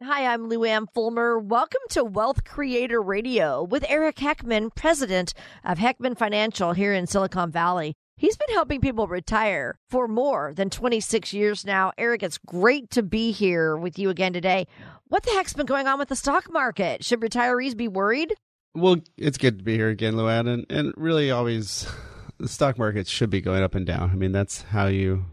Hi, I'm Lou Ann Fulmer. Welcome to Wealth Creator Radio with Eric Heckman, president of Heckman Financial here in Silicon Valley. He's been helping people retire for more than 26 years now. Eric, it's great to be here with you again today. What the heck's been going on with the stock market? Should retirees be worried? Well, it's good to be here again, Luann, and, and really always the stock market should be going up and down. I mean, that's how you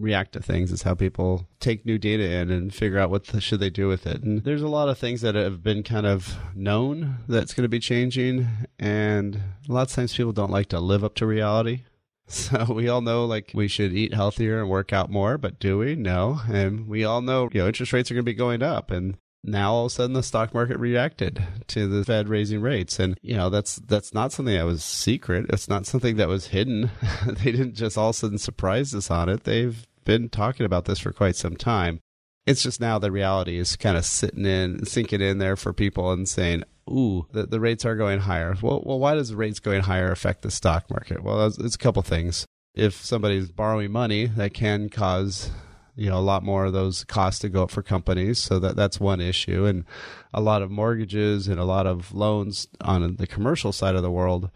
react to things is how people take new data in and figure out what the, should they do with it. And there's a lot of things that have been kind of known that's going to be changing, and a lot of times people don't like to live up to reality. So we all know like we should eat healthier and work out more, but do we? No. And we all know, you know, interest rates are going to be going up and now all of a sudden the stock market reacted to the Fed raising rates. And, you know, that's that's not something that was secret. It's not something that was hidden. they didn't just all of a sudden surprise us on it. They've been talking about this for quite some time. It's just now the reality is kind of sitting in, sinking in there for people and saying, ooh, the, the rates are going higher. Well, well, why does rates going higher affect the stock market? Well, it's, it's a couple things. If somebody's borrowing money, that can cause you know a lot more of those costs to go up for companies so that that's one issue and a lot of mortgages and a lot of loans on the commercial side of the world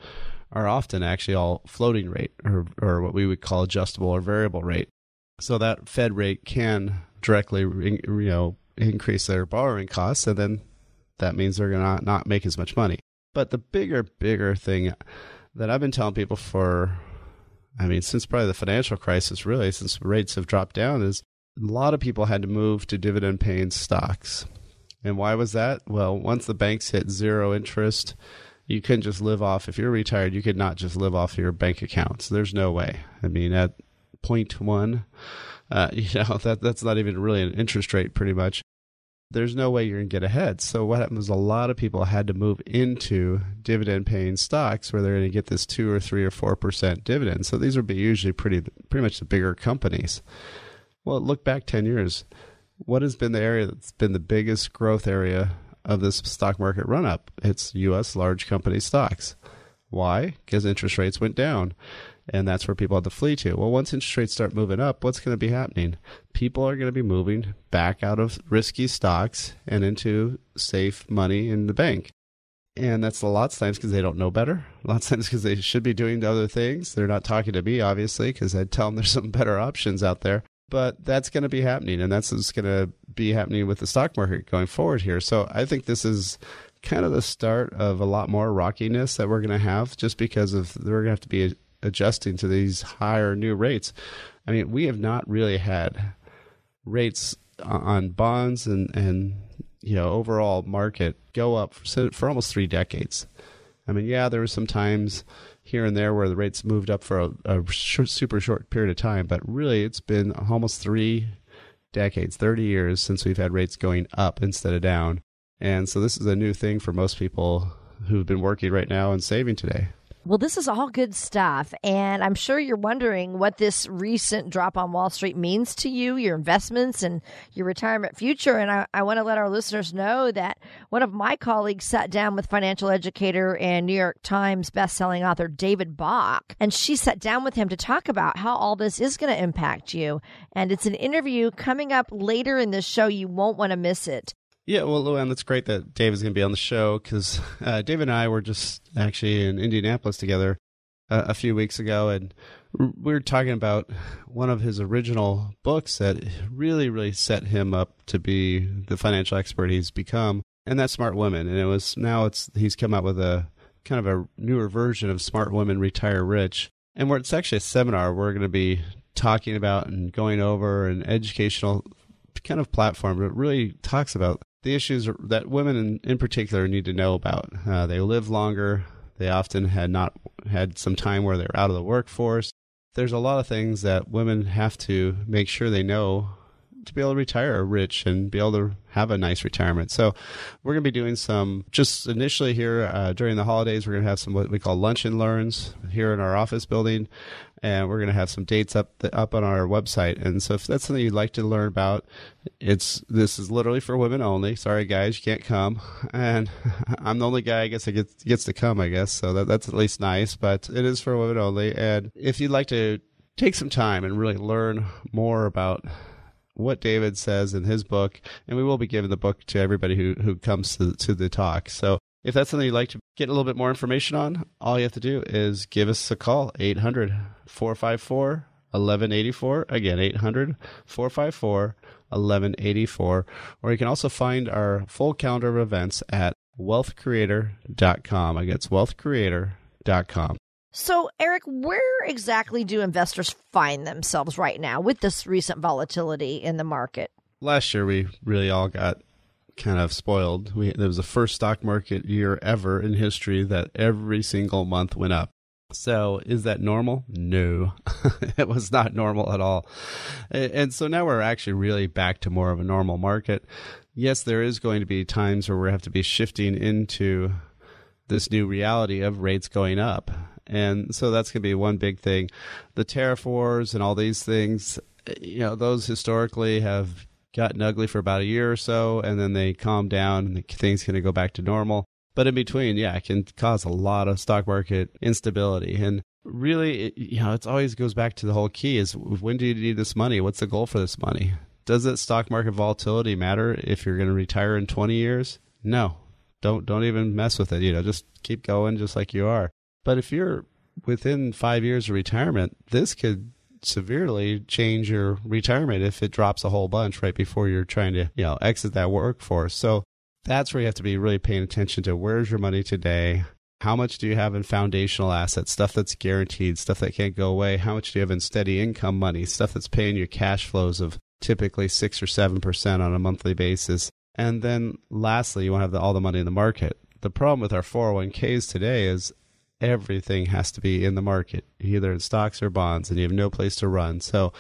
are often actually all floating rate or or what we would call adjustable or variable rate so that Fed rate can directly, you know, increase their borrowing costs, and then that means they're gonna not make as much money. But the bigger, bigger thing that I've been telling people for, I mean, since probably the financial crisis, really, since rates have dropped down, is a lot of people had to move to dividend paying stocks. And why was that? Well, once the banks hit zero interest, you couldn't just live off. If you're retired, you could not just live off your bank accounts. There's no way. I mean, that 0.1. Uh, you know, that that's not even really an interest rate, pretty much. There's no way you're going to get ahead. So what happened was A lot of people had to move into dividend-paying stocks where they're going to get this two or three or four percent dividend. So these would be usually pretty pretty much the bigger companies. Well, look back ten years. What has been the area that's been the biggest growth area of this stock market run up? It's U.S. large company stocks. Why? Because interest rates went down and that's where people have to flee to. Well, once interest rates start moving up, what's going to be happening? People are going to be moving back out of risky stocks and into safe money in the bank. And that's a lot of times because they don't know better. A lot of times because they should be doing other things. They're not talking to me, obviously, because I'd tell them there's some better options out there. But that's going to be happening, and that's what's going to be happening with the stock market going forward here. So I think this is kind of the start of a lot more rockiness that we're going to have just because of we're going to have to be adjusting to these higher new rates. I mean, we have not really had rates on bonds and, and you know overall market go up for, for almost three decades. I mean, yeah, there were some times here and there where the rates moved up for a, a short, super short period of time, but really it's been almost three decades, 30 years since we've had rates going up instead of down. And so this is a new thing for most people who've been working right now and saving today. Well, this is all good stuff. And I'm sure you're wondering what this recent drop on Wall Street means to you, your investments, and your retirement future. And I, I want to let our listeners know that one of my colleagues sat down with financial educator and New York Times bestselling author David Bach. And she sat down with him to talk about how all this is going to impact you. And it's an interview coming up later in this show. You won't want to miss it. Yeah, well, Luann, that's great that Dave is going to be on the show because uh, Dave and I were just actually in Indianapolis together uh, a few weeks ago, and we were talking about one of his original books that really, really set him up to be the financial expert he's become, and that's Smart Women. And it was now it's he's come out with a kind of a newer version of Smart Women Retire Rich, and where it's actually a seminar we're going to be talking about and going over an educational kind of platform that really talks about the issues that women in, in particular need to know about. Uh, they live longer. They often had not had some time where they're out of the workforce. There's a lot of things that women have to make sure they know to be able to retire rich and be able to have a nice retirement. So we're going to be doing some just initially here uh, during the holidays. We're going to have some what we call lunch and learns here in our office building, and we're going to have some dates up the, up on our website. And so if that's something you'd like to learn about, it's this is literally for women only. Sorry guys, you can't come, and I'm the only guy I guess that gets gets to come. I guess so that that's at least nice, but it is for women only. And if you'd like to take some time and really learn more about what David says in his book, and we will be giving the book to everybody who, who comes to, to the talk. So if that's something you'd like to get a little bit more information on, all you have to do is give us a call, 800 454 1184. Again, 800 454 1184. Or you can also find our full calendar of events at wealthcreator.com. Again, it's wealthcreator.com. So, Eric, where exactly do investors find themselves right now with this recent volatility in the market? Last year, we really all got kind of spoiled. We, there was the first stock market year ever in history that every single month went up. So, is that normal? No, it was not normal at all. And so now we're actually really back to more of a normal market. Yes, there is going to be times where we have to be shifting into this new reality of rates going up. And so that's going to be one big thing. The tariff wars and all these things, you know, those historically have gotten ugly for about a year or so, and then they calm down and things going to go back to normal. But in between, yeah, it can cause a lot of stock market instability. And really, it, you know, it always goes back to the whole key is when do you need this money? What's the goal for this money? Does it stock market volatility matter if you're going to retire in 20 years? No. Don't don't even mess with it. You know, just keep going just like you are. But if you're within five years of retirement, this could severely change your retirement if it drops a whole bunch right before you're trying to, you know, exit that workforce. So that's where you have to be really paying attention to where's your money today? How much do you have in foundational assets, stuff that's guaranteed, stuff that can't go away? How much do you have in steady income money, stuff that's paying your cash flows of typically six or seven percent on a monthly basis? And then lastly, you want to have the, all the money in the market. The problem with our 401ks today is everything has to be in the market, either in stocks or bonds, and you have no place to run. So,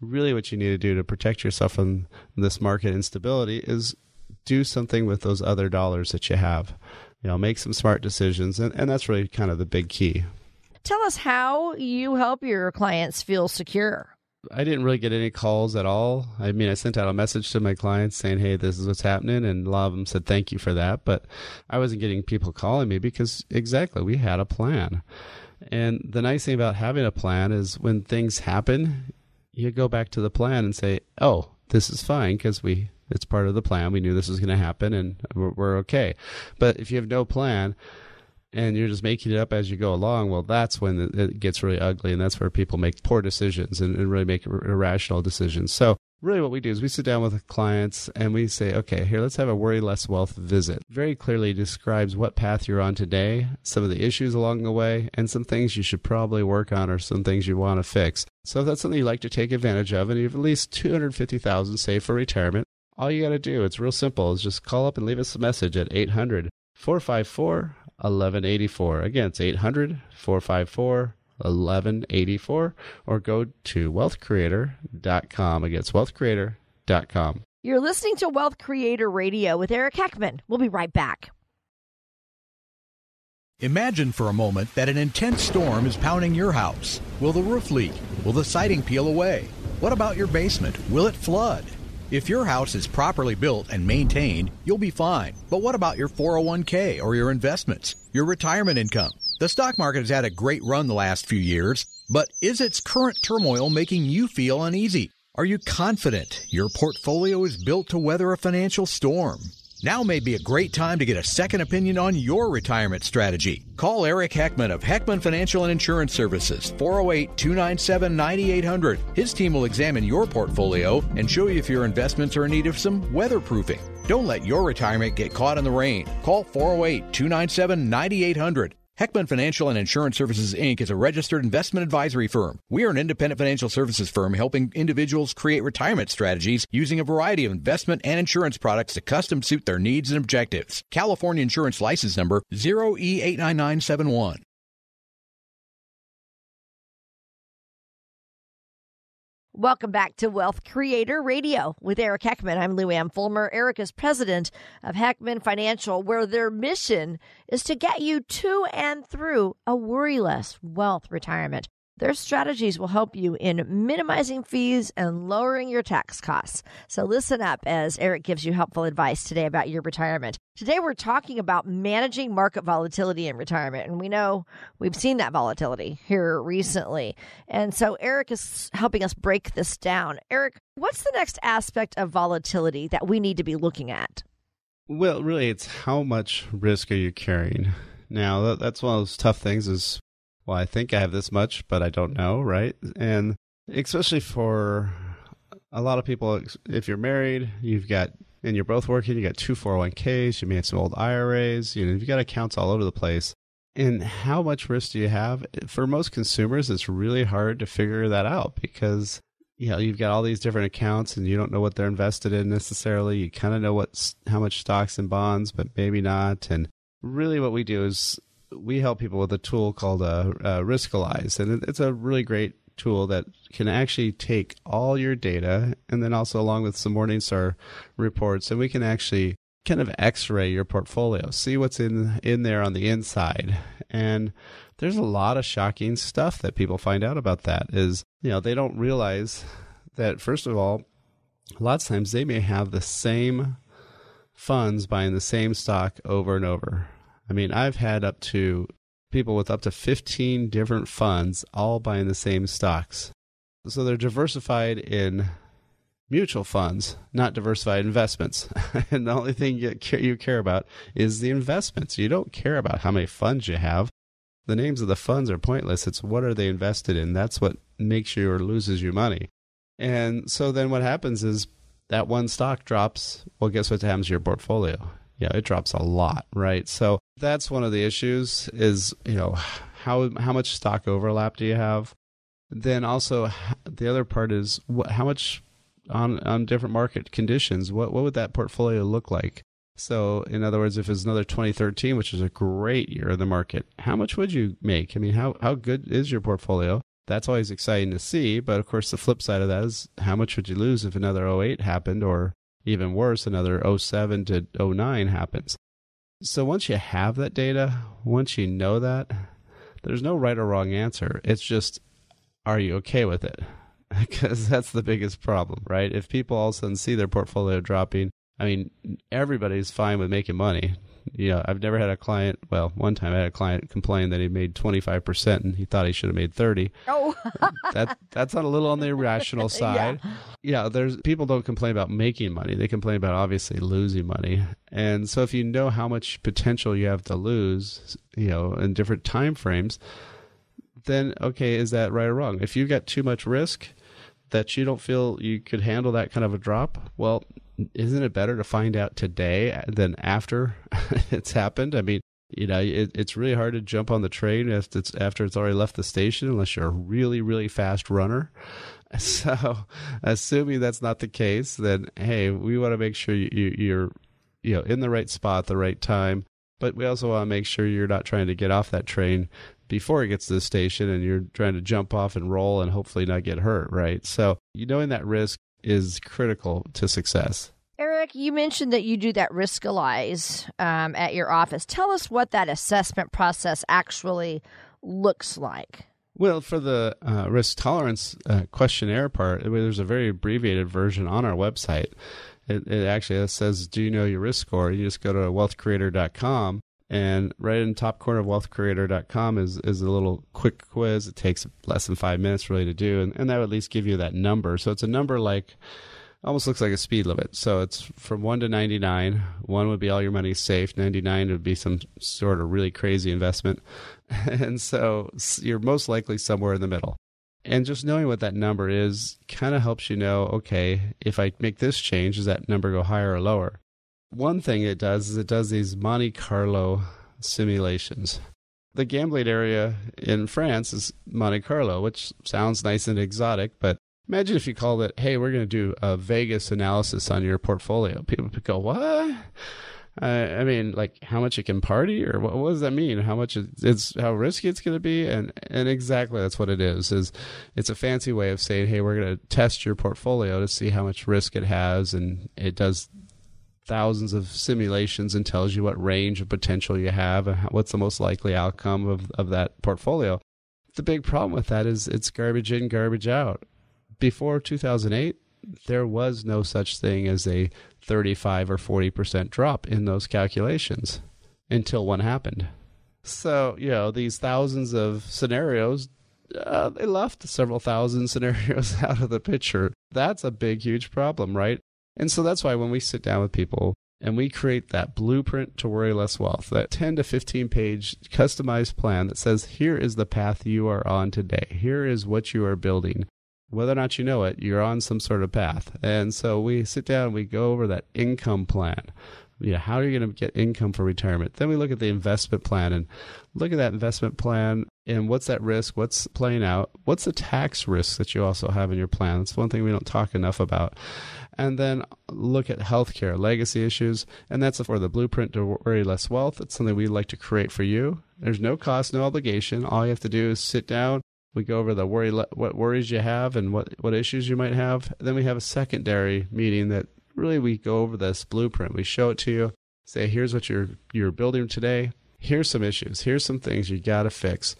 really, what you need to do to protect yourself from this market instability is do something with those other dollars that you have. You know, make some smart decisions, and, and that's really kind of the big key. Tell us how you help your clients feel secure. I didn't really get any calls at all. I mean, I sent out a message to my clients saying, "Hey, this is what's happening," and a lot of them said thank you for that. But I wasn't getting people calling me because exactly we had a plan. And the nice thing about having a plan is when things happen, you go back to the plan and say, "Oh, this is fine because we it's part of the plan. We knew this was going to happen, and we're, we're okay." But if you have no plan, and you're just making it up as you go along, well, that's when it gets really ugly, and that's where people make poor decisions and, and really make irrational decisions. So, really, what we do is we sit down with clients and we say, okay, here, let's have a worry less wealth visit. Very clearly describes what path you're on today, some of the issues along the way, and some things you should probably work on or some things you want to fix. So, if that's something you'd like to take advantage of, and you have at least 250000 saved for retirement, all you got to do, it's real simple, is just call up and leave us a message at 800 454 1184. Again, it's 800 454 1184 or go to wealthcreator.com. Again, it's wealthcreator.com. You're listening to Wealth Creator Radio with Eric Heckman. We'll be right back. Imagine for a moment that an intense storm is pounding your house. Will the roof leak? Will the siding peel away? What about your basement? Will it flood? If your house is properly built and maintained, you'll be fine. But what about your 401k or your investments, your retirement income? The stock market has had a great run the last few years, but is its current turmoil making you feel uneasy? Are you confident your portfolio is built to weather a financial storm? Now may be a great time to get a second opinion on your retirement strategy. Call Eric Heckman of Heckman Financial and Insurance Services, 408 297 9800. His team will examine your portfolio and show you if your investments are in need of some weatherproofing. Don't let your retirement get caught in the rain. Call 408 297 9800. Heckman Financial and Insurance Services Inc. is a registered investment advisory firm. We are an independent financial services firm helping individuals create retirement strategies using a variety of investment and insurance products to custom suit their needs and objectives. California Insurance License Number 0E89971. Welcome back to Wealth Creator Radio with Eric Heckman. I'm Lou Ann Fulmer. Eric is president of Heckman Financial, where their mission is to get you to and through a worryless wealth retirement. Their strategies will help you in minimizing fees and lowering your tax costs. So listen up as Eric gives you helpful advice today about your retirement. Today we're talking about managing market volatility in retirement. And we know we've seen that volatility here recently. And so Eric is helping us break this down. Eric, what's the next aspect of volatility that we need to be looking at? Well, really, it's how much risk are you carrying? Now, that's one of those tough things is well, I think I have this much, but I don't know, right? And especially for a lot of people, if you're married, you've got, and you're both working, you got two 401ks, you may have some old IRAs, you know, you've got accounts all over the place. And how much risk do you have? For most consumers, it's really hard to figure that out because you know you've got all these different accounts and you don't know what they're invested in necessarily. You kind of know what's how much stocks and bonds, but maybe not. And really, what we do is we help people with a tool called uh, uh, Riskalyze, and it's a really great tool that can actually take all your data and then also along with some Morningstar reports, and we can actually kind of X-ray your portfolio, see what's in in there on the inside, and there's a lot of shocking stuff that people find out about that. Is you know they don't realize that first of all, a lot of times they may have the same funds buying the same stock over and over. I mean, I've had up to people with up to 15 different funds all buying the same stocks. So they're diversified in mutual funds, not diversified investments. and the only thing you care about is the investments. You don't care about how many funds you have. The names of the funds are pointless. It's what are they invested in? That's what makes you or loses you money. And so then what happens is that one stock drops. Well, guess what happens to your portfolio? Yeah, it drops a lot, right? So that's one of the issues is, you know, how how much stock overlap do you have? Then also the other part is what, how much on on different market conditions, what what would that portfolio look like? So, in other words, if it's another 2013, which is a great year in the market, how much would you make? I mean, how how good is your portfolio? That's always exciting to see, but of course, the flip side of that is how much would you lose if another 08 happened or even worse, another 07 to 09 happens. So once you have that data, once you know that, there's no right or wrong answer. It's just, are you okay with it? Because that's the biggest problem, right? If people all of a sudden see their portfolio dropping, I mean, everybody's fine with making money you know, I've never had a client. Well, one time I had a client complain that he made twenty five percent and he thought he should have made thirty. Oh, that that's a little on the irrational side. Yeah. yeah, there's people don't complain about making money; they complain about obviously losing money. And so, if you know how much potential you have to lose, you know, in different time frames, then okay, is that right or wrong? If you've got too much risk that you don't feel you could handle that kind of a drop, well, isn't it better to find out today than after it's happened? I mean, you know, it, it's really hard to jump on the train after it's, after it's already left the station unless you're a really, really fast runner. So, assuming that's not the case, then hey, we want to make sure you, you, you're, you know, in the right spot, at the right time. But we also want to make sure you're not trying to get off that train before it gets to the station and you're trying to jump off and roll and hopefully not get hurt, right? So, you knowing that risk is critical to success. Eric, you mentioned that you do that Riskalyze um, at your office. Tell us what that assessment process actually looks like. Well, for the uh, risk tolerance uh, questionnaire part, there's a very abbreviated version on our website. It, it actually says, Do you know your risk score? You just go to wealthcreator.com and right in the top corner of wealthcreator.com is, is a little quick quiz. It takes less than five minutes really to do, and, and that would at least give you that number. So it's a number like, almost looks like a speed limit. So it's from 1 to 99. 1 would be all your money safe, 99 would be some sort of really crazy investment. and so you're most likely somewhere in the middle. And just knowing what that number is kind of helps you know okay, if I make this change, does that number go higher or lower? One thing it does is it does these Monte Carlo simulations. The gambling area in France is Monte Carlo, which sounds nice and exotic, but imagine if you called it, hey, we're going to do a Vegas analysis on your portfolio. People would go, what? I, I mean, like how much it can party, or what, what does that mean? How much it, it's how risky it's going to be, and and exactly that's what it is. Is it's a fancy way of saying, hey, we're going to test your portfolio to see how much risk it has, and it does thousands of simulations and tells you what range of potential you have and what's the most likely outcome of, of that portfolio. The big problem with that is it's garbage in, garbage out. Before 2008, there was no such thing as a 35 or 40% drop in those calculations until one happened. So, you know, these thousands of scenarios, uh, they left several thousand scenarios out of the picture. That's a big, huge problem, right? And so that's why when we sit down with people and we create that blueprint to worry less wealth, that 10 to 15 page customized plan that says, here is the path you are on today, here is what you are building whether or not you know it, you're on some sort of path. And so we sit down and we go over that income plan. You know, how are you going to get income for retirement? Then we look at the investment plan and look at that investment plan and what's that risk? What's playing out? What's the tax risk that you also have in your plan? That's one thing we don't talk enough about. And then look at healthcare, legacy issues. And that's for the blueprint to worry less wealth. It's something we'd like to create for you. There's no cost, no obligation. All you have to do is sit down, we go over the worry, what worries you have and what, what issues you might have. Then we have a secondary meeting that really we go over this blueprint. We show it to you, say, here's what you're, you're building today. Here's some issues. Here's some things you got to fix.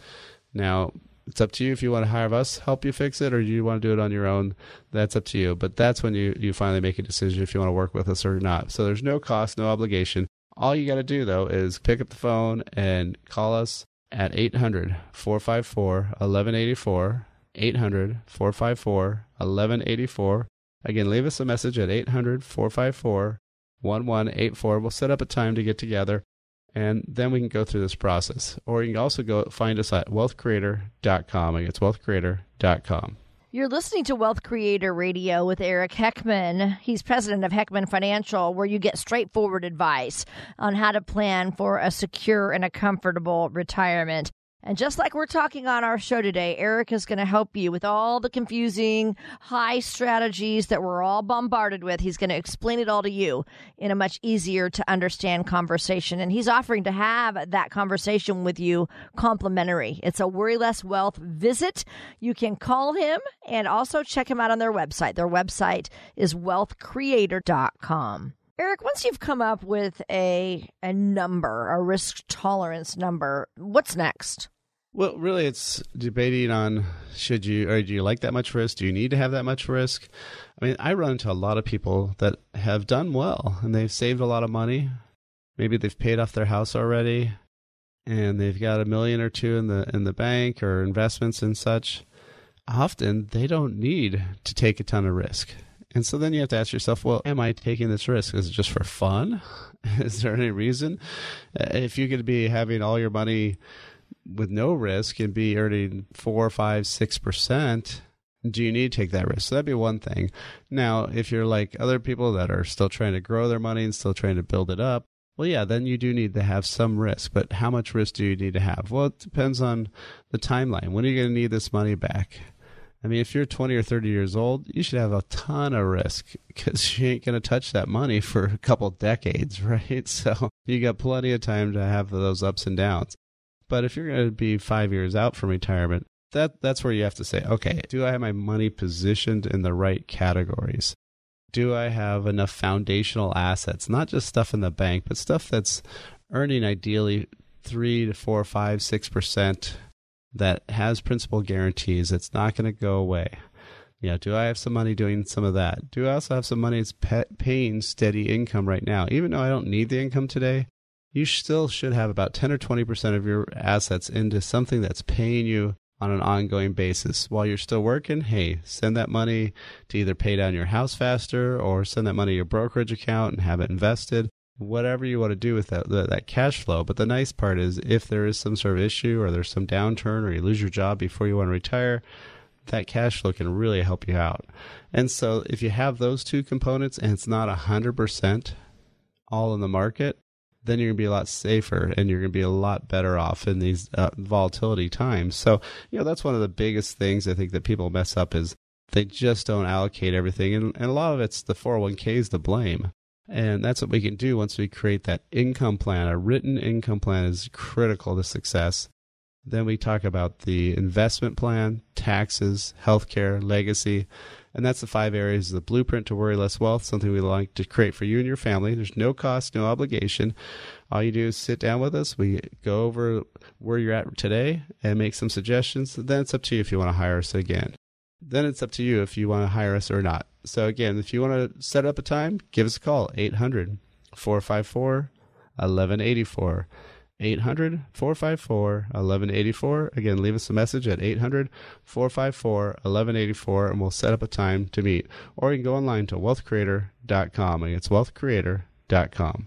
Now, it's up to you if you want to hire us help you fix it or you want to do it on your own that's up to you but that's when you, you finally make a decision if you want to work with us or not so there's no cost no obligation all you got to do though is pick up the phone and call us at 800 454 1184. 800 454 1184. Again, leave us a message at 800 454 1184. We'll set up a time to get together and then we can go through this process. Or you can also go find us at wealthcreator.com. It's wealthcreator.com. You're listening to Wealth Creator Radio with Eric Heckman. He's president of Heckman Financial, where you get straightforward advice on how to plan for a secure and a comfortable retirement. And just like we're talking on our show today, Eric is going to help you with all the confusing high strategies that we're all bombarded with. He's going to explain it all to you in a much easier to understand conversation. And he's offering to have that conversation with you complimentary. It's a Worry Less Wealth visit. You can call him and also check him out on their website. Their website is wealthcreator.com. Eric, once you've come up with a a number, a risk tolerance number, what's next? Well, really, it's debating on should you or do you like that much risk? Do you need to have that much risk? I mean, I run into a lot of people that have done well and they've saved a lot of money. Maybe they've paid off their house already, and they've got a million or two in the in the bank or investments and such. Often, they don't need to take a ton of risk. And so then you have to ask yourself, well, am I taking this risk? Is it just for fun? Is there any reason? Uh, if you could be having all your money with no risk and be earning four, five, six percent, do you need to take that risk? So that'd be one thing. Now, if you're like other people that are still trying to grow their money and still trying to build it up, well, yeah, then you do need to have some risk. But how much risk do you need to have? Well, it depends on the timeline. When are you going to need this money back? I mean, if you're 20 or 30 years old, you should have a ton of risk because you ain't going to touch that money for a couple decades, right? So you got plenty of time to have those ups and downs. But if you're going to be five years out from retirement, that that's where you have to say, okay, do I have my money positioned in the right categories? Do I have enough foundational assets, not just stuff in the bank, but stuff that's earning ideally three to four, five, six percent that has principal guarantees. It's not going to go away. Yeah, do I have some money doing some of that? Do I also have some money that's paying steady income right now? Even though I don't need the income today, you still should have about 10 or 20% of your assets into something that's paying you on an ongoing basis. While you're still working, hey, send that money to either pay down your house faster or send that money to your brokerage account and have it invested. Whatever you want to do with that, that cash flow. But the nice part is if there is some sort of issue or there's some downturn or you lose your job before you want to retire, that cash flow can really help you out. And so if you have those two components and it's not 100% all in the market, then you're going to be a lot safer and you're going to be a lot better off in these uh, volatility times. So, you know, that's one of the biggest things I think that people mess up is they just don't allocate everything. And, and a lot of it's the 401k is to blame. And that's what we can do once we create that income plan. A written income plan is critical to success. Then we talk about the investment plan, taxes, healthcare, legacy. And that's the five areas of the blueprint to worry less wealth, something we like to create for you and your family. There's no cost, no obligation. All you do is sit down with us. We go over where you're at today and make some suggestions. Then it's up to you if you want to hire us again. Then it's up to you if you want to hire us or not. So again, if you want to set up a time, give us a call 800 454 1184. 800 454 1184. Again, leave us a message at 800 454 1184 and we'll set up a time to meet. Or you can go online to wealthcreator.com. And it's wealthcreator.com.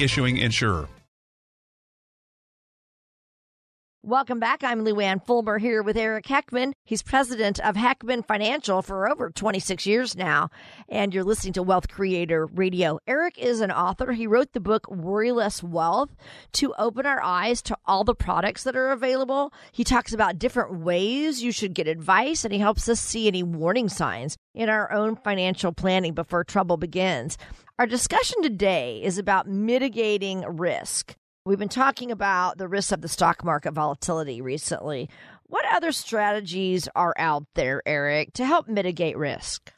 issuing insurer. Welcome back. I'm Luann Fulmer here with Eric Heckman. He's president of Heckman Financial for over 26 years now, and you're listening to Wealth Creator Radio. Eric is an author. He wrote the book Worry Less Wealth to open our eyes to all the products that are available. He talks about different ways you should get advice, and he helps us see any warning signs in our own financial planning before trouble begins. Our discussion today is about mitigating risk. We've been talking about the risks of the stock market volatility recently. What other strategies are out there, Eric, to help mitigate risk?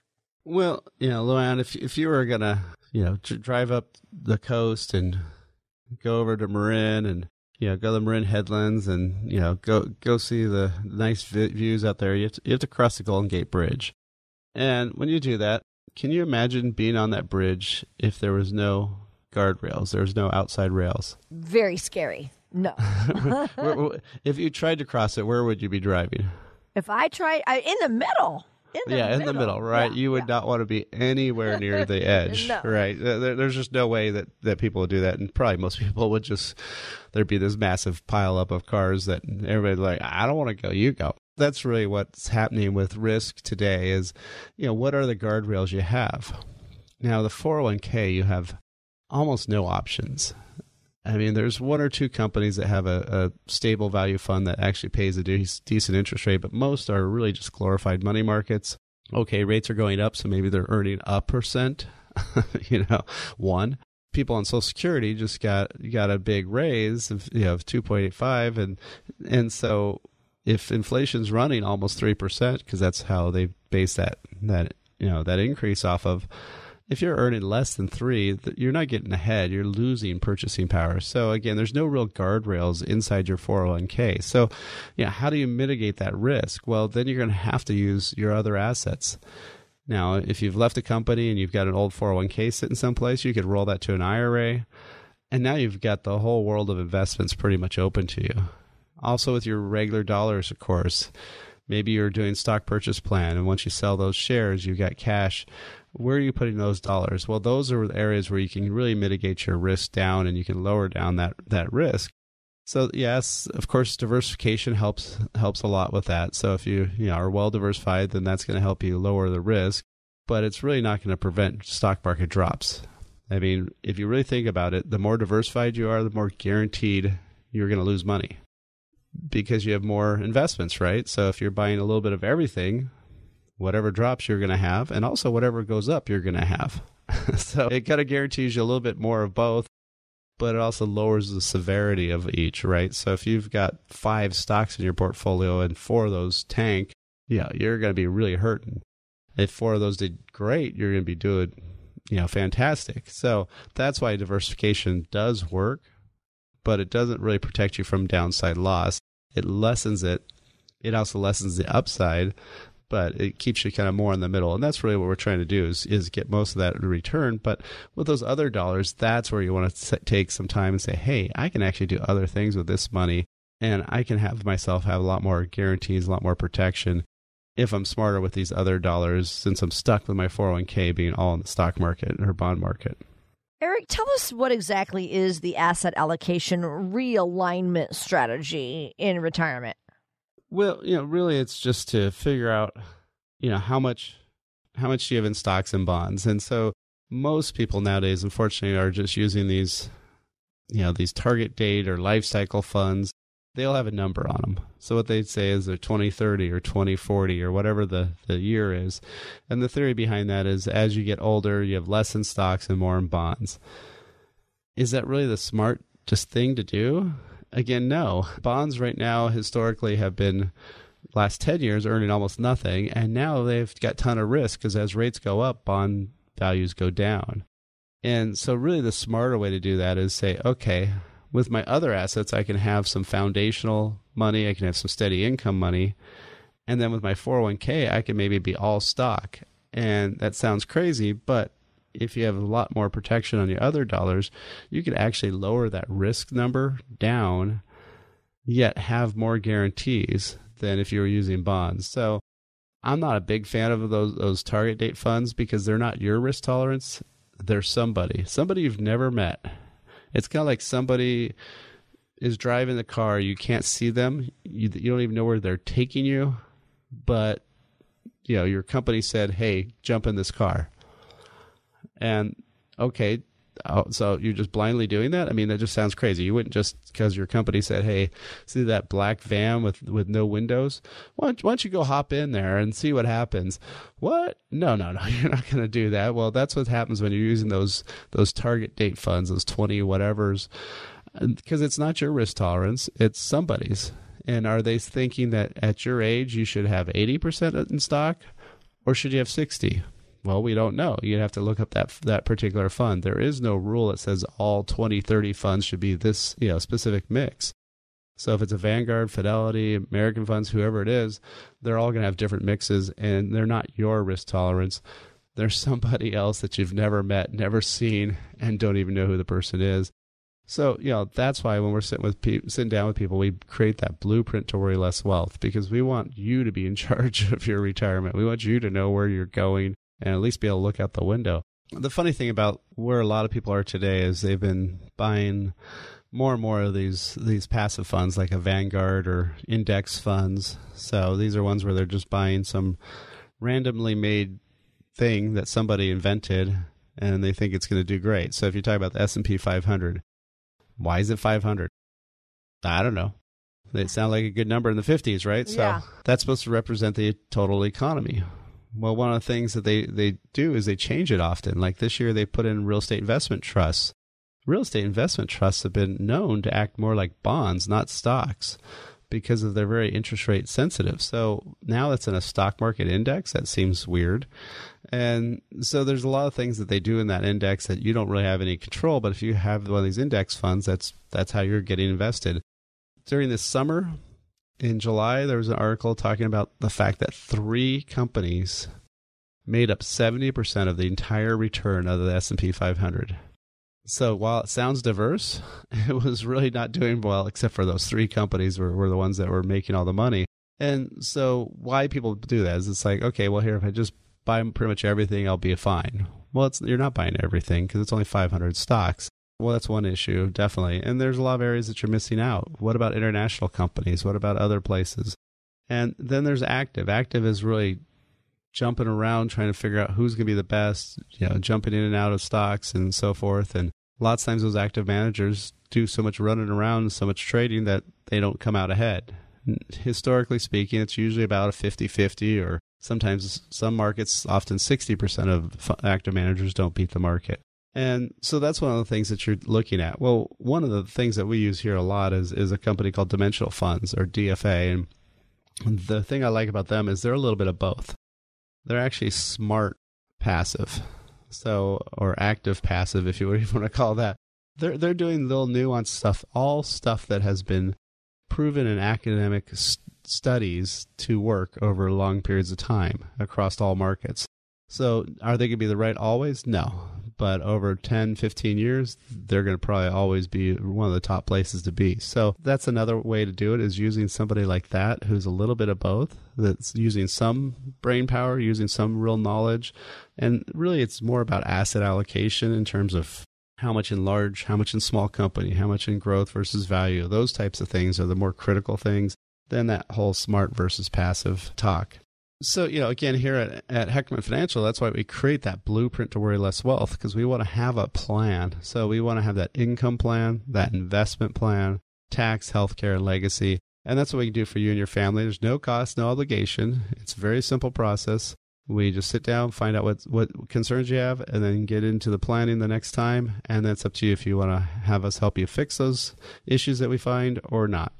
Well, you know, Luann, if if you were gonna, you know, drive up the coast and go over to Marin and you know go to the Marin Headlands and you know go go see the nice views out there, you have to, you have to cross the Golden Gate Bridge. And when you do that, can you imagine being on that bridge if there was no guardrails. There's no outside rails. Very scary. No. if you tried to cross it, where would you be driving? If I tried, I, in the middle. In the yeah, middle. in the middle, right? Yeah, you would yeah. not want to be anywhere near the edge, No. right? There, there's just no way that, that people would do that, and probably most people would just there'd be this massive pile up of cars that everybody's like, I don't want to go, you go. That's really what's happening with risk today. Is you know what are the guardrails you have? Now the 401k you have almost no options. I mean, there's one or two companies that have a, a stable value fund that actually pays a de- decent interest rate, but most are really just glorified money markets. Okay, rates are going up, so maybe they're earning a percent, you know, one. People on Social Security just got got a big raise of you know of two point eight five, and and so if inflation's running almost three percent, because that's how they base that that you know that increase off of, if you're earning less than three, you're not getting ahead. You're losing purchasing power. So again, there's no real guardrails inside your 401k. So, yeah, how do you mitigate that risk? Well, then you're going to have to use your other assets. Now, if you've left a company and you've got an old 401k sitting someplace, you could roll that to an IRA. And now you've got the whole world of investments pretty much open to you. Also, with your regular dollars, of course. Maybe you're doing stock purchase plan, and once you sell those shares, you've got cash where are you putting those dollars? Well, those are areas where you can really mitigate your risk down and you can lower down that, that risk. So yes, of course, diversification helps helps a lot with that. So if you you know are well diversified, then that's going to help you lower the risk. But it's really not going to prevent stock market drops. I mean, if you really think about it, the more diversified you are, the more guaranteed you're going to lose money because you have more investments, right? So if you're buying a little bit of everything, whatever drops you're going to have, and also whatever goes up you're going to have. so it kind of guarantees you a little bit more of both, but it also lowers the severity of each, right? So if you've got five stocks in your portfolio and four of those tank, yeah, you're going to be really hurting. If four of those did great, you're going to be doing, you know, fantastic. So that's why diversification does work, but it doesn't really protect you from downside loss. It lessens it. It also lessens the upside, but it keeps you kind of more in the middle. And that's really what we're trying to do is, is get most of that in return. But with those other dollars, that's where you want to take some time and say, hey, I can actually do other things with this money and I can have myself have a lot more guarantees, a lot more protection if I'm smarter with these other dollars since I'm stuck with my 401k being all in the stock market or bond market. Eric, tell us what exactly is the asset allocation realignment strategy in retirement? Well, you know, really it's just to figure out, you know, how much how much do you have in stocks and bonds. And so most people nowadays unfortunately are just using these you know, these target date or life cycle funds they'll have a number on them. So what they'd say is they're 2030 or 2040 or whatever the, the year is. And the theory behind that is as you get older, you have less in stocks and more in bonds. Is that really the smart just thing to do? Again, no. Bonds right now historically have been last 10 years earning almost nothing and now they've got ton of risk because as rates go up, bond values go down. And so really the smarter way to do that is say, okay, with my other assets, I can have some foundational money, I can have some steady income money. And then with my 401k, I can maybe be all stock. And that sounds crazy, but if you have a lot more protection on your other dollars, you could actually lower that risk number down, yet have more guarantees than if you were using bonds. So I'm not a big fan of those those target date funds because they're not your risk tolerance. They're somebody, somebody you've never met it's kind of like somebody is driving the car. You can't see them. You, you don't even know where they're taking you, but you know your company said, "Hey, jump in this car," and okay, oh, so you're just blindly doing that? I mean, that just sounds crazy. You wouldn't just because your company said, "Hey, see that black van with with no windows? Why don't, why don't you go hop in there and see what happens?" What? No, no, no. You're not going to do that. Well, that's what happens when you're using those those target date funds, those twenty whatevers, because it's not your risk tolerance; it's somebody's. And are they thinking that at your age you should have eighty percent in stock, or should you have sixty? Well, we don't know. You'd have to look up that that particular fund. There is no rule that says all 20, 30 funds should be this, you know, specific mix. So if it's a Vanguard, Fidelity, American funds, whoever it is, they're all going to have different mixes and they're not your risk tolerance. There's somebody else that you've never met, never seen, and don't even know who the person is. So, you know, that's why when we're sitting with pe- sitting down with people, we create that blueprint to worry less wealth because we want you to be in charge of your retirement. We want you to know where you're going and at least be able to look out the window. The funny thing about where a lot of people are today is they've been buying more and more of these these passive funds like a Vanguard or index funds. So these are ones where they're just buying some randomly made thing that somebody invented and they think it's going to do great. So if you talk about the S&P 500, why is it 500? I don't know. They sound like a good number in the 50s, right? Yeah. So that's supposed to represent the total economy. Well, one of the things that they, they do is they change it often. Like this year, they put in real estate investment trusts. Real estate investment trusts have been known to act more like bonds, not stocks, because of their very interest rate sensitive. So now it's in a stock market index. That seems weird. And so there's a lot of things that they do in that index that you don't really have any control. But if you have one of these index funds, that's that's how you're getting invested. During this summer, in July, there was an article talking about the fact that three companies made up 70% of the entire return of the S&P 500. So while it sounds diverse, it was really not doing well except for those three companies were, were the ones that were making all the money. And so why people do that is it's like, okay, well here if I just buy pretty much everything, I'll be fine. Well, you're not buying everything because it's only 500 stocks. Well, that's one issue, definitely. And there's a lot of areas that you're missing out. What about international companies? What about other places? And then there's active. Active is really jumping around trying to figure out who's going to be the best, you know, jumping in and out of stocks and so forth. And lots of times those active managers do so much running around, so much trading that they don't come out ahead. Historically speaking, it's usually about a 50 50, or sometimes some markets, often 60% of active managers don't beat the market. And so that's one of the things that you're looking at. Well, one of the things that we use here a lot is is a company called Dimensional Funds or DFA, and the thing I like about them is they're a little bit of both. they're actually smart passive. So, or active passive, if you want to call that. They're, they're doing little nuanced stuff, all stuff that has been proven in academic st- studies to work over long periods of time across all markets. So, are they going to be the right always? No but over 10, 15 years, they're going to probably always be one of the top places to be. So that's another way to do it is using somebody like that who's a little bit of both, that's using some brain power, using some real knowledge. And really, it's more about asset allocation in terms of how much in large, how much in small company, how much in growth versus value. Those types of things are the more critical things than that whole smart versus passive talk. So, you know, again, here at, at Heckman Financial, that's why we create that blueprint to worry less wealth because we want to have a plan. So, we want to have that income plan, that investment plan, tax, healthcare, legacy. And that's what we can do for you and your family. There's no cost, no obligation. It's a very simple process. We just sit down, find out what, what concerns you have, and then get into the planning the next time. And that's up to you if you want to have us help you fix those issues that we find or not.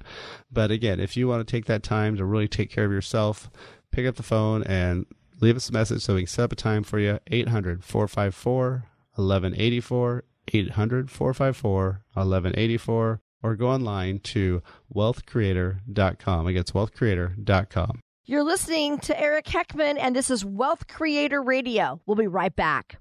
But again, if you want to take that time to really take care of yourself, pick up the phone and leave us a message so we can set up a time for you. 800 454 1184. 800 454 1184. Or go online to wealthcreator.com. Again, it's wealthcreator.com. You're listening to Eric Heckman, and this is Wealth Creator Radio. We'll be right back.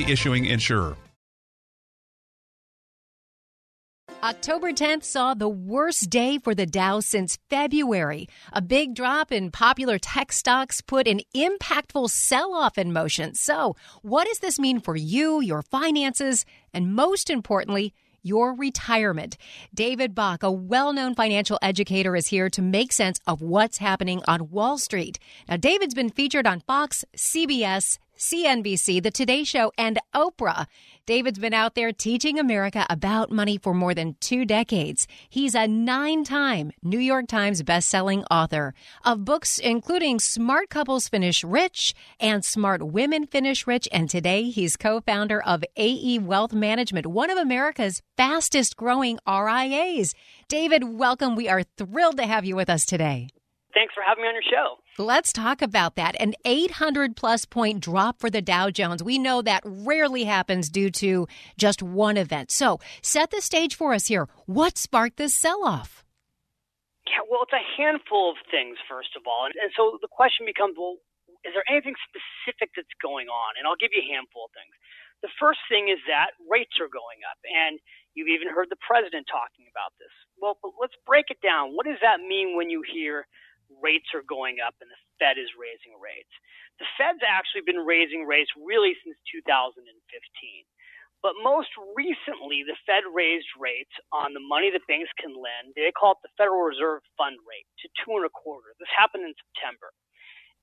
issuing insurer. October 10th saw the worst day for the Dow since February. A big drop in popular tech stocks put an impactful sell off in motion. So, what does this mean for you, your finances, and most importantly, your retirement. David Bach, a well known financial educator, is here to make sense of what's happening on Wall Street. Now, David's been featured on Fox, CBS, CNBC, The Today Show, and Oprah. David's been out there teaching America about money for more than two decades. He's a nine time New York Times bestselling author of books including Smart Couples Finish Rich and Smart Women Finish Rich. And today he's co founder of AE Wealth Management, one of America's fastest growing RIAs. David, welcome. We are thrilled to have you with us today. Thanks for having me on your show. Let's talk about that. An 800 plus point drop for the Dow Jones. We know that rarely happens due to just one event. So, set the stage for us here. What sparked this sell off? Yeah, well, it's a handful of things, first of all. And, and so the question becomes well, is there anything specific that's going on? And I'll give you a handful of things. The first thing is that rates are going up. And you've even heard the president talking about this. Well, let's break it down. What does that mean when you hear rates are going up and the Fed is raising rates. The Fed's actually been raising rates really since 2015. But most recently, the Fed raised rates on the money that banks can lend. They call it the Federal Reserve Fund rate to two and a quarter. This happened in September.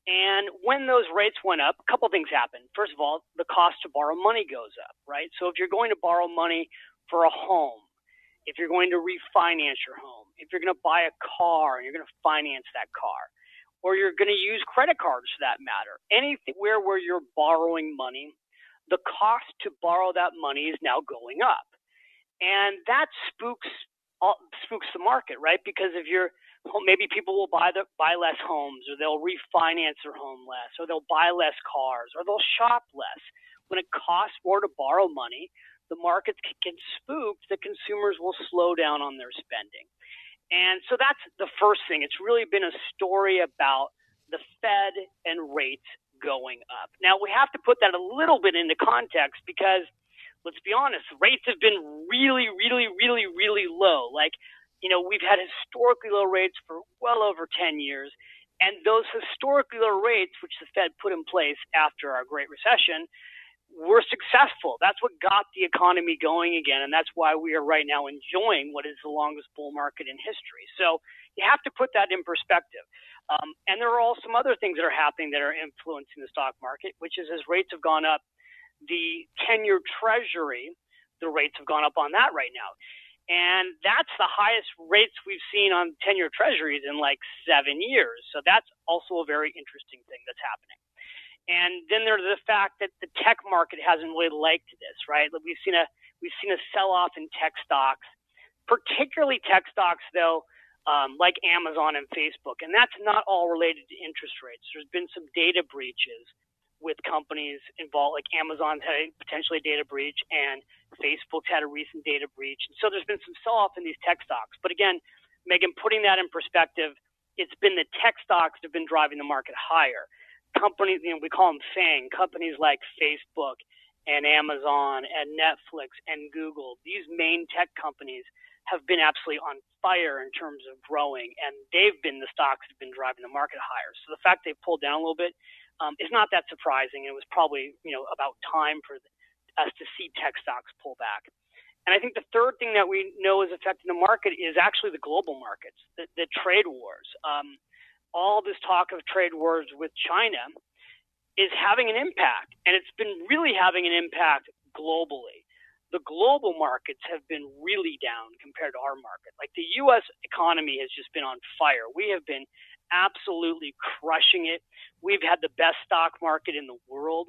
And when those rates went up, a couple things happened. First of all, the cost to borrow money goes up, right? So if you're going to borrow money for a home, if you're going to refinance your home, if you're going to buy a car and you're going to finance that car, or you're going to use credit cards for that matter, anywhere where you're borrowing money, the cost to borrow that money is now going up. And that spooks uh, spooks the market, right? Because if you're well, maybe people will buy the, buy less homes, or they'll refinance their home less, or they'll buy less cars, or they'll shop less. When it costs more to borrow money, the markets can get spooked that consumers will slow down on their spending. And so that's the first thing. It's really been a story about the Fed and rates going up. Now, we have to put that a little bit into context because, let's be honest, rates have been really, really, really, really low. Like, you know, we've had historically low rates for well over 10 years. And those historically low rates, which the Fed put in place after our Great Recession, were successful. That's what got the economy going again. And that's why we are right now enjoying what is the longest bull market in history. So you have to put that in perspective. Um, and there are also some other things that are happening that are influencing the stock market, which is as rates have gone up, the 10 year treasury, the rates have gone up on that right now. And that's the highest rates we've seen on 10 year treasuries in like seven years. So that's also a very interesting thing that's happening. And then there's the fact that the tech market hasn't really liked this, right? We've seen a we've seen a sell off in tech stocks, particularly tech stocks though um, like Amazon and Facebook. And that's not all related to interest rates. There's been some data breaches with companies involved, like Amazon's had a, potentially a data breach and Facebook's had a recent data breach. And so there's been some sell off in these tech stocks. But again, Megan, putting that in perspective, it's been the tech stocks that have been driving the market higher. Companies, you know, we call them FANG, companies like Facebook and Amazon and Netflix and Google, these main tech companies have been absolutely on fire in terms of growing, and they've been the stocks that have been driving the market higher. So the fact they've pulled down a little bit um, is not that surprising. It was probably you know about time for us to see tech stocks pull back. And I think the third thing that we know is affecting the market is actually the global markets, the, the trade wars. Um, all this talk of trade wars with China is having an impact, and it's been really having an impact globally the global markets have been really down compared to our market. Like the U.S. economy has just been on fire. We have been absolutely crushing it. We've had the best stock market in the world.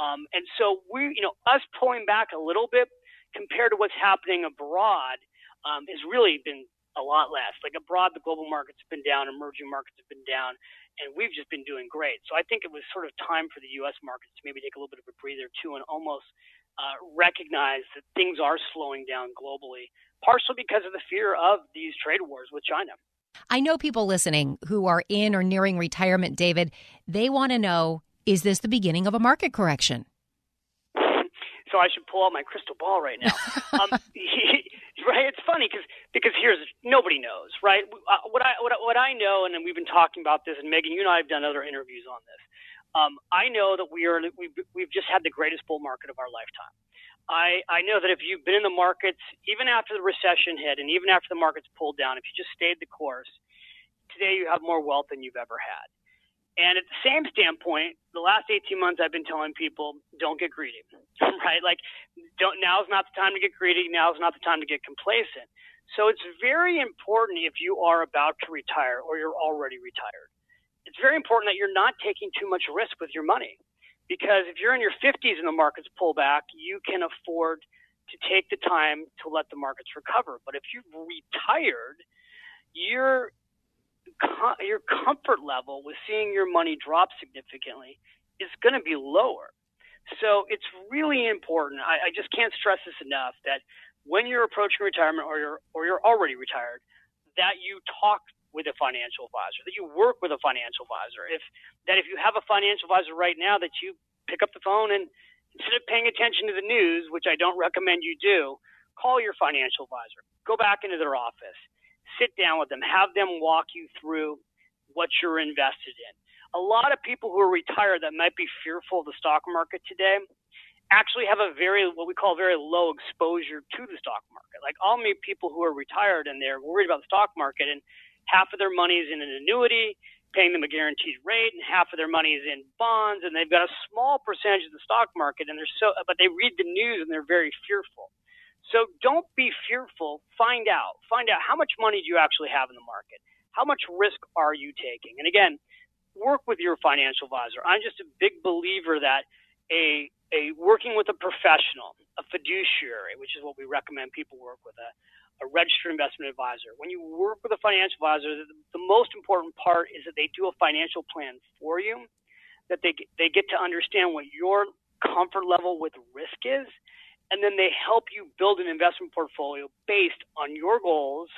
Um, and so we, you know, us pulling back a little bit compared to what's happening abroad um, has really been a lot less. Like abroad, the global markets have been down, emerging markets have been down, and we've just been doing great. So I think it was sort of time for the U.S. markets to maybe take a little bit of a breather too, and almost uh, recognize that things are slowing down globally, partially because of the fear of these trade wars with China. I know people listening who are in or nearing retirement, David. They want to know is this the beginning of a market correction? so I should pull out my crystal ball right now. um, right? It's funny because because here's nobody knows, right? Uh, what I what, what I know, and we've been talking about this, and Megan, you and I have done other interviews on this. Um, I know that we are we've, we've just had the greatest bull market of our lifetime. I, I know that if you've been in the markets, even after the recession hit and even after the markets pulled down, if you just stayed the course, today you have more wealth than you've ever had. And at the same standpoint, the last 18 months I've been telling people don't get greedy, right? Like, don't, now's not the time to get greedy. Now's not the time to get complacent. So it's very important if you are about to retire or you're already retired it's very important that you're not taking too much risk with your money. Because if you're in your 50s and the markets pull back, you can afford to take the time to let the markets recover. But if you've retired, your comfort level with seeing your money drop significantly is going to be lower. So it's really important. I, I just can't stress this enough that when you're approaching retirement or you're or you're already retired, that you talk with a financial advisor, that you work with a financial advisor. If that if you have a financial advisor right now, that you pick up the phone and instead of paying attention to the news, which I don't recommend you do, call your financial advisor. Go back into their office, sit down with them, have them walk you through what you're invested in. A lot of people who are retired that might be fearful of the stock market today actually have a very what we call very low exposure to the stock market. Like I'll meet people who are retired and they're worried about the stock market and half of their money is in an annuity, paying them a guaranteed rate, and half of their money is in bonds, and they've got a small percentage of the stock market, and they're so, but they read the news and they're very fearful. So don't be fearful. Find out. Find out how much money do you actually have in the market. How much risk are you taking? And again, work with your financial advisor. I'm just a big believer that a a working with a professional, a fiduciary, which is what we recommend people work with, a, a registered investment advisor. When you work with a financial advisor, the, the most important part is that they do a financial plan for you, that they they get to understand what your comfort level with risk is, and then they help you build an investment portfolio based on your goals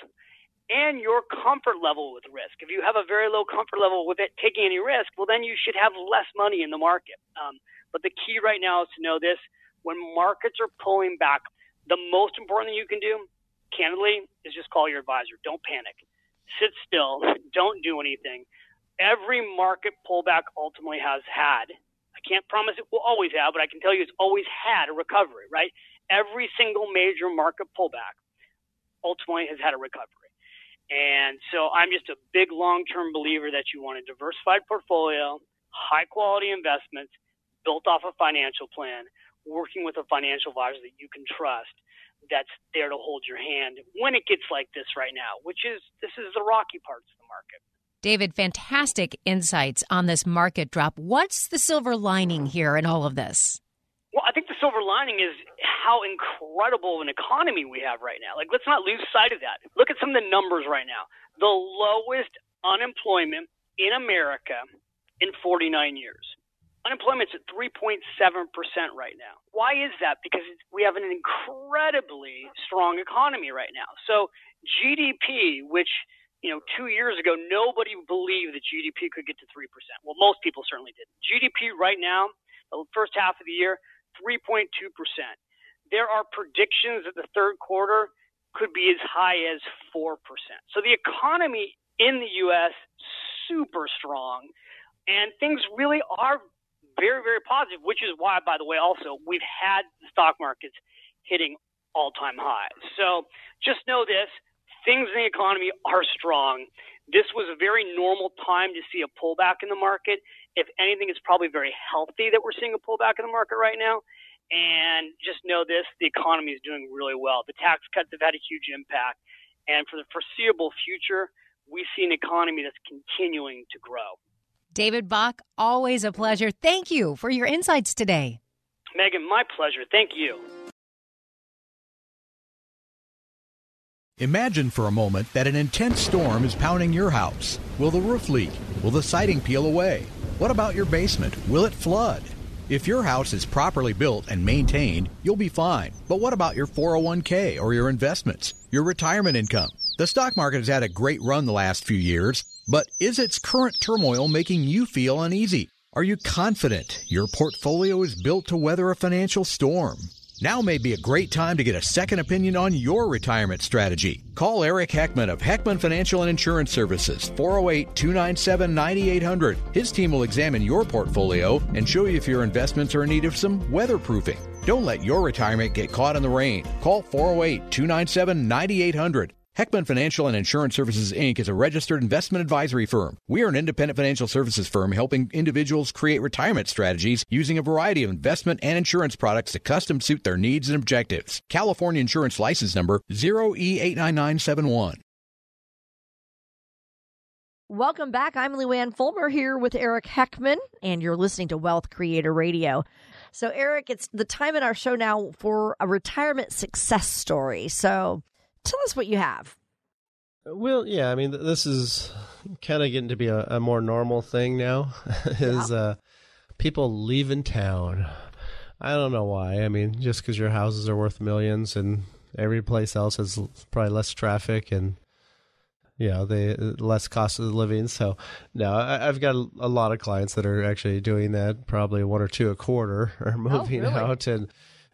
and your comfort level with risk. If you have a very low comfort level with it taking any risk, well, then you should have less money in the market. Um, but the key right now is to know this when markets are pulling back, the most important thing you can do, candidly, is just call your advisor. Don't panic. Sit still. Don't do anything. Every market pullback ultimately has had, I can't promise it will always have, but I can tell you it's always had a recovery, right? Every single major market pullback ultimately has had a recovery. And so I'm just a big long term believer that you want a diversified portfolio, high quality investments built off a financial plan working with a financial advisor that you can trust that's there to hold your hand when it gets like this right now, which is this is the rocky parts of the market. David, fantastic insights on this market drop. What's the silver lining here in all of this? Well, I think the silver lining is how incredible an economy we have right now. Like, let's not lose sight of that. Look at some of the numbers right now. The lowest unemployment in America in 49 years. Unemployment's at 3.7% right now. Why is that? Because we have an incredibly strong economy right now. So GDP, which you know, two years ago, nobody believed that GDP could get to 3%. Well, most people certainly didn't. GDP right now, the first half of the year, 3.2%. There are predictions that the third quarter could be as high as 4%. So the economy in the U.S. super strong, and things really are very, very positive, which is why, by the way, also we've had the stock markets hitting all time highs. So just know this things in the economy are strong. This was a very normal time to see a pullback in the market. If anything, it's probably very healthy that we're seeing a pullback in the market right now. And just know this the economy is doing really well. The tax cuts have had a huge impact. And for the foreseeable future, we see an economy that's continuing to grow. David Bach, always a pleasure. Thank you for your insights today. Megan, my pleasure. Thank you. Imagine for a moment that an intense storm is pounding your house. Will the roof leak? Will the siding peel away? What about your basement? Will it flood? If your house is properly built and maintained, you'll be fine. But what about your 401k or your investments? Your retirement income? The stock market has had a great run the last few years, but is its current turmoil making you feel uneasy? Are you confident your portfolio is built to weather a financial storm? Now may be a great time to get a second opinion on your retirement strategy. Call Eric Heckman of Heckman Financial and Insurance Services, 408 297 9800. His team will examine your portfolio and show you if your investments are in need of some weatherproofing. Don't let your retirement get caught in the rain. Call 408 297 9800. Heckman Financial and Insurance Services Inc. is a registered investment advisory firm. We are an independent financial services firm helping individuals create retirement strategies using a variety of investment and insurance products to custom suit their needs and objectives. California Insurance License Number 0E89971. Welcome back. I'm Luann Fulmer here with Eric Heckman, and you're listening to Wealth Creator Radio. So, Eric, it's the time in our show now for a retirement success story. So, Tell us what you have. Well, yeah, I mean, this is kind of getting to be a, a more normal thing now. is yeah. uh, people leaving town? I don't know why. I mean, just because your houses are worth millions and every place else has probably less traffic and you know they less cost of living. So no, I, have got a, a, lot of clients that are actually doing that. Probably one or two a quarter are oh, moving oh, really? out and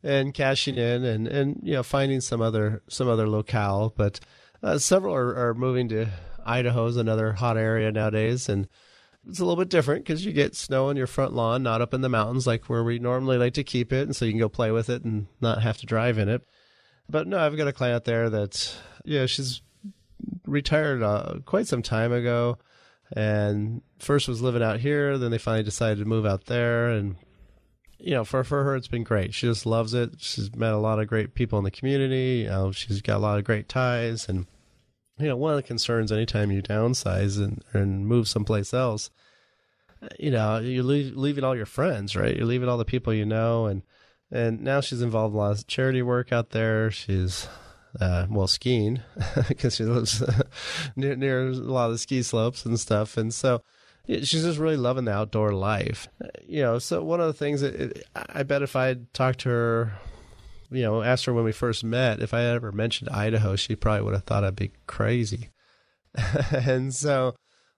and cashing in and, and you know finding some other some other locale. But uh, several are, are moving to Idaho's another hot area nowadays, and it's a little bit different because you get snow on your front lawn, not up in the mountains like where we normally like to keep it, and so you can go play with it and not have to drive in it. But no, I've got a client there that yeah, she's retired uh, quite some time ago, and first was living out here, then they finally decided to move out there, and you know, for for her, it's been great. She just loves it. She's met a lot of great people in the community. You know, she's got a lot of great ties, and you know, one of the concerns anytime you downsize and and move someplace else, you know, you're leave, leaving all your friends, right? You're leaving all the people you know, and and now she's involved in a lot of charity work out there. She's uh, well, skiing because she lives near near a lot of the ski slopes and stuff, and so she's just really loving the outdoor life. Uh, you know, so one of the things that it, I bet if I would talked to her, you know, asked her when we first met if I ever mentioned Idaho, she probably would have thought I'd be crazy. and so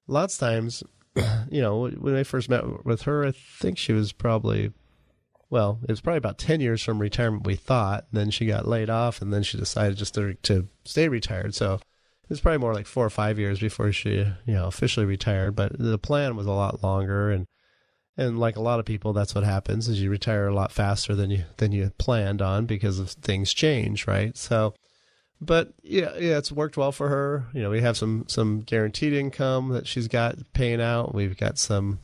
lots of times, you know, when I first met with her, I think she was probably, well, it was probably about 10 years from retirement, we thought. Then she got laid off and then she decided just to, to stay retired. So was probably more like four or five years before she, you know, officially retired. But the plan was a lot longer. And, and like a lot of people, that's what happens is you retire a lot faster than you, than you planned on because of things change, right? So, but yeah, yeah, it's worked well for her. You know, we have some some guaranteed income that she's got paying out. We've got some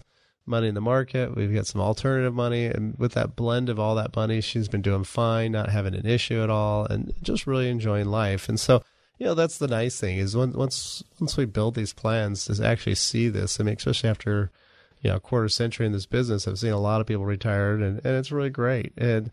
money in the market. We've got some alternative money, and with that blend of all that money, she's been doing fine, not having an issue at all, and just really enjoying life. And so, you know, that's the nice thing is when, once once we build these plans to actually see this. I mean, especially after you know a quarter century in this business, I've seen a lot of people retired, and and it's really great. And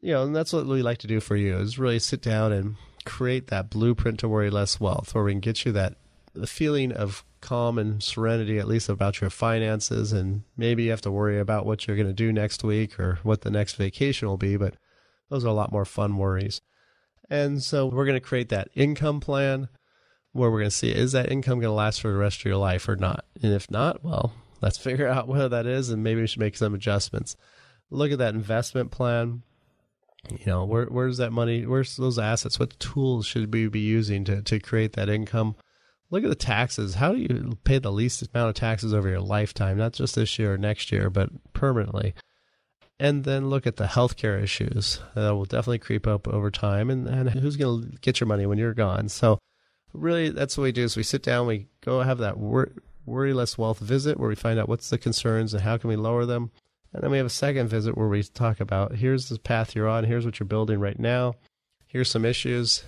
you know, and that's what we like to do for you is really sit down and create that blueprint to worry less wealth, where we can get you that the feeling of calm and serenity, at least about your finances, and maybe you have to worry about what you're going to do next week or what the next vacation will be, but those are a lot more fun worries. And so we're going to create that income plan where we're going to see is that income going to last for the rest of your life or not? And if not, well, let's figure out what that is and maybe we should make some adjustments. Look at that investment plan. You know where where's that money where's those assets? What tools should we be using to, to create that income? Look at the taxes. How do you pay the least amount of taxes over your lifetime? Not just this year or next year but permanently and then look at the healthcare issues that will definitely creep up over time and, and who's going to get your money when you're gone so really that's what we do is we sit down we go have that wor- worry less wealth visit where we find out what's the concerns and how can we lower them and then we have a second visit where we talk about here's the path you're on, here's what you're building right now, here's some issues.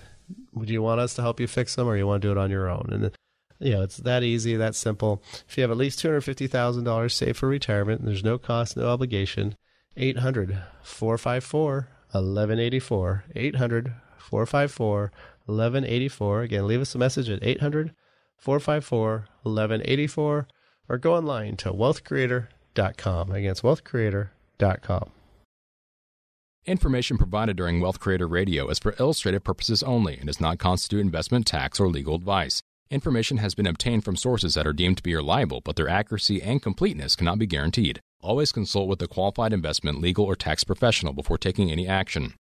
Would you want us to help you fix them or you want to do it on your own? And you know, it's that easy, that simple. If you have at least $250,000 saved for retirement, and there's no cost, no obligation. 800 454 1184. 800 454 1184. Again, leave us a message at 800 454 1184 or go online to wealthcreator.com. Again, it's wealthcreator.com. Information provided during Wealth Creator Radio is for illustrative purposes only and does not constitute investment, tax, or legal advice. Information has been obtained from sources that are deemed to be reliable, but their accuracy and completeness cannot be guaranteed. Always consult with a qualified investment, legal, or tax professional before taking any action.